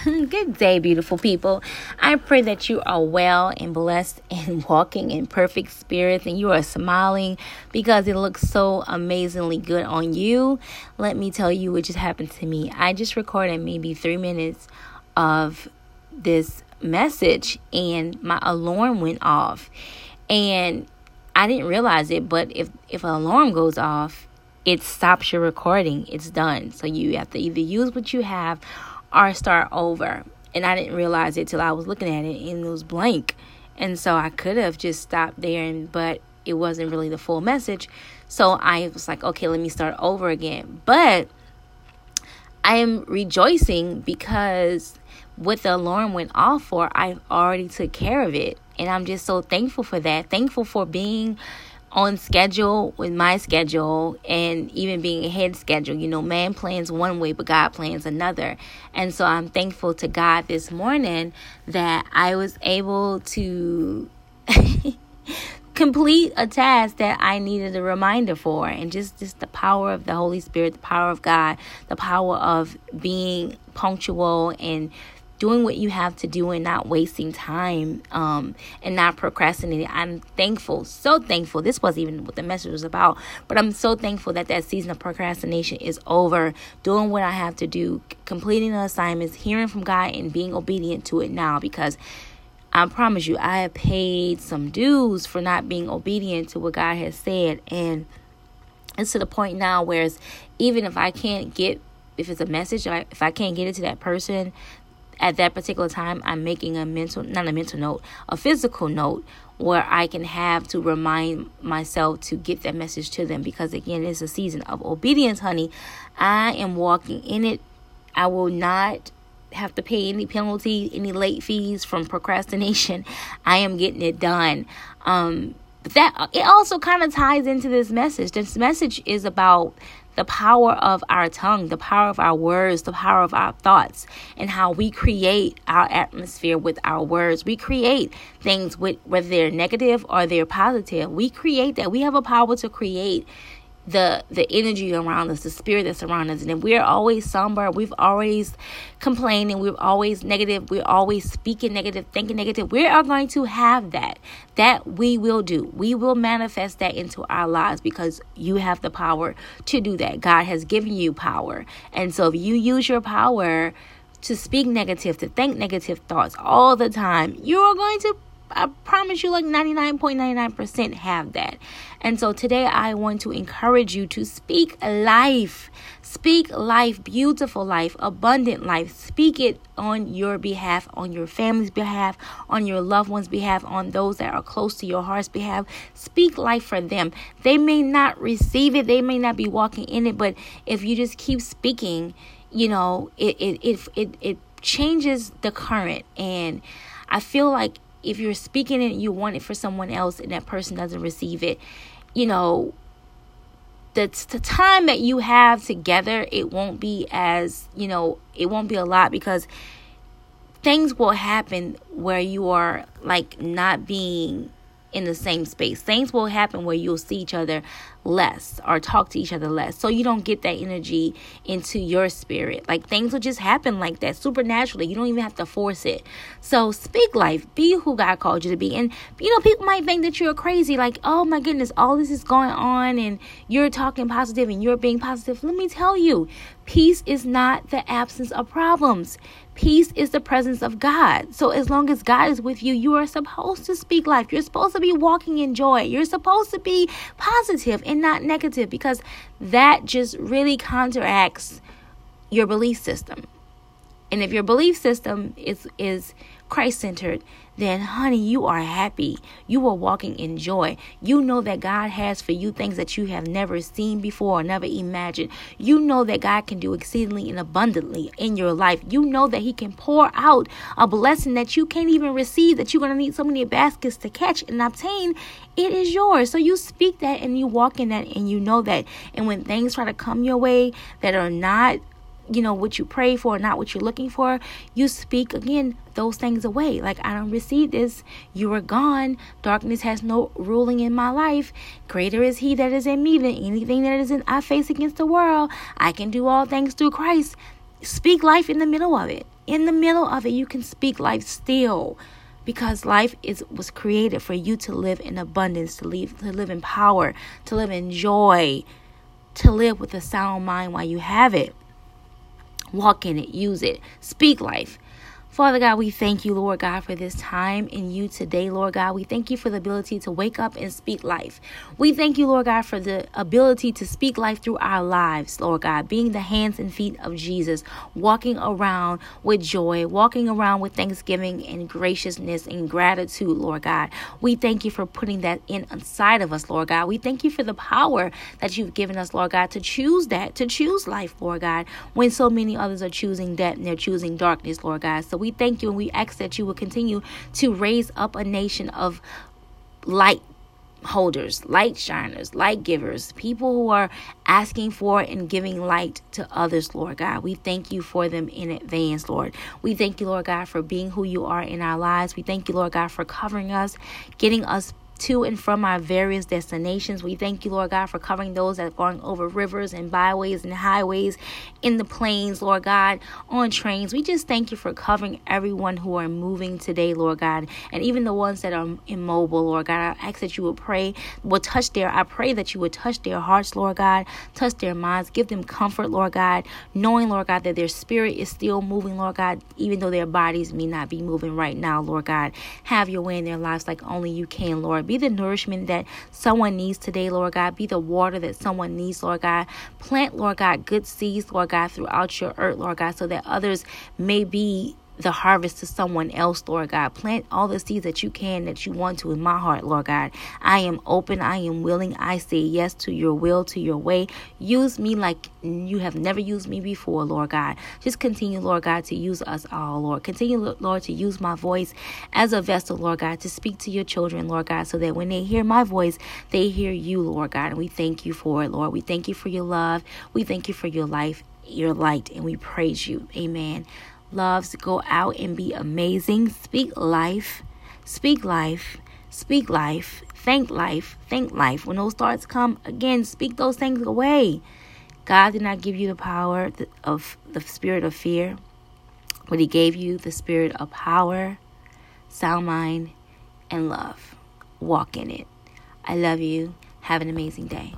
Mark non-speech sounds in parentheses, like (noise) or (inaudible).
(laughs) Good day, beautiful people. I pray that you are well and blessed (laughs) and walking in perfect spirits and you are smiling because it looks so amazingly good on you. Let me tell you what just happened to me. I just recorded maybe three minutes of this message and my alarm went off. And I didn't realize it, but if, if an alarm goes off, it stops your recording. It's done. So you have to either use what you have or start over. And I didn't realize it till I was looking at it and it was blank. And so I could have just stopped there and but it wasn't really the full message. So I was like, okay, let me start over again. But I am rejoicing because what the alarm went off for, I already took care of it. And I'm just so thankful for that. Thankful for being on schedule with my schedule and even being ahead schedule. You know, man plans one way, but God plans another. And so I'm thankful to God this morning that I was able to (laughs) complete a task that I needed a reminder for. And just, just the power of the Holy Spirit, the power of God, the power of being punctual and doing what you have to do and not wasting time um, and not procrastinating. I'm thankful, so thankful. This wasn't even what the message was about, but I'm so thankful that that season of procrastination is over. Doing what I have to do, completing the assignments, hearing from God, and being obedient to it now because. I promise you, I have paid some dues for not being obedient to what God has said. And it's to the point now where it's, even if I can't get if it's a message, if I can't get it to that person at that particular time, I'm making a mental, not a mental note, a physical note where I can have to remind myself to get that message to them because again, it's a season of obedience, honey. I am walking in it. I will not have to pay any penalty, any late fees from procrastination. (laughs) I am getting it done. Um, but that it also kind of ties into this message. This message is about the power of our tongue, the power of our words, the power of our thoughts, and how we create our atmosphere with our words. We create things with whether they're negative or they're positive. We create that. We have a power to create the the energy around us, the spirit that's around us. And if we're always somber, we've always complaining, we're always negative, we're always speaking negative, thinking negative, we are going to have that. That we will do. We will manifest that into our lives because you have the power to do that. God has given you power. And so if you use your power to speak negative, to think negative thoughts all the time, you are going to I promise you, like 99.99% have that. And so today I want to encourage you to speak life. Speak life, beautiful life, abundant life. Speak it on your behalf, on your family's behalf, on your loved ones' behalf, on those that are close to your heart's behalf. Speak life for them. They may not receive it, they may not be walking in it, but if you just keep speaking, you know, it it it it, it changes the current and I feel like if you're speaking it you want it for someone else and that person doesn't receive it, you know, the, the time that you have together, it won't be as, you know, it won't be a lot because things will happen where you are like not being in the same space. Things will happen where you'll see each other less or talk to each other less. So you don't get that energy into your spirit. Like things will just happen like that supernaturally. You don't even have to force it. So speak life. Be who God called you to be. And you know, people might think that you're crazy. Like, oh my goodness, all this is going on and you're talking positive and you're being positive. Let me tell you, peace is not the absence of problems. Peace is the presence of God. So as long as God is with you, you are supposed to speak life. You're supposed to be walking in joy. You're supposed to be positive and not negative because that just really counteracts your belief system. And if your belief system is is Christ centered, then honey, you are happy. You are walking in joy. You know that God has for you things that you have never seen before or never imagined. You know that God can do exceedingly and abundantly in your life. You know that He can pour out a blessing that you can't even receive, that you're going to need so many baskets to catch and obtain. It is yours. So you speak that and you walk in that and you know that. And when things try to come your way that are not you know what you pray for not what you're looking for you speak again those things away. Like i don't receive this. You are gone. Darkness has no ruling in my life. Greater is he that is in me than anything that is in i face against the world. I can do all things through christ. Speak life in the middle of it. In the middle of it, you can speak life still because life is was created for you to live in abundance, to live to live in power, to live in joy, to live with a sound mind while you have it. Walk in it, use it, speak life. Father God, we thank you, Lord God, for this time in you today, Lord God. We thank you for the ability to wake up and speak life. We thank you, Lord God, for the ability to speak life through our lives, Lord God, being the hands and feet of Jesus, walking around with joy, walking around with thanksgiving and graciousness and gratitude, Lord God. We thank you for putting that in inside of us, Lord God. We thank you for the power that you've given us, Lord God, to choose that, to choose life, Lord God, when so many others are choosing death and they're choosing darkness, Lord God. So we we thank you and we ask that you will continue to raise up a nation of light holders, light shiners, light givers, people who are asking for and giving light to others, Lord God. We thank you for them in advance, Lord. We thank you, Lord God, for being who you are in our lives. We thank you, Lord God, for covering us, getting us to and from our various destinations. We thank you, Lord God, for covering those that are going over rivers and byways and highways, in the planes, Lord God, on trains. We just thank you for covering everyone who are moving today, Lord God, and even the ones that are immobile, Lord God. I ask that you would pray, will touch their, I pray that you would touch their hearts, Lord God, touch their minds, give them comfort, Lord God, knowing, Lord God, that their spirit is still moving, Lord God, even though their bodies may not be moving right now, Lord God. Have your way in their lives like only you can, Lord. Be the nourishment that someone needs today, Lord God. Be the water that someone needs, Lord God. Plant, Lord God, good seeds, Lord God, throughout your earth, Lord God, so that others may be the harvest to someone else, Lord God. Plant all the seeds that you can, that you want to in my heart, Lord God. I am open. I am willing. I say yes to your will, to your way. Use me like you have never used me before, Lord God. Just continue, Lord God, to use us all, Lord. Continue, Lord, to use my voice as a vessel, Lord God, to speak to your children, Lord God, so that when they hear my voice, they hear you, Lord God. And we thank you for it, Lord. We thank you for your love. We thank you for your life, your light, and we praise you. Amen loves go out and be amazing. Speak life. Speak life. Speak life. Thank life. Thank life. When those thoughts come, again, speak those things away. God did not give you the power of the spirit of fear, but He gave you the spirit of power, sound mind, and love. Walk in it. I love you. Have an amazing day.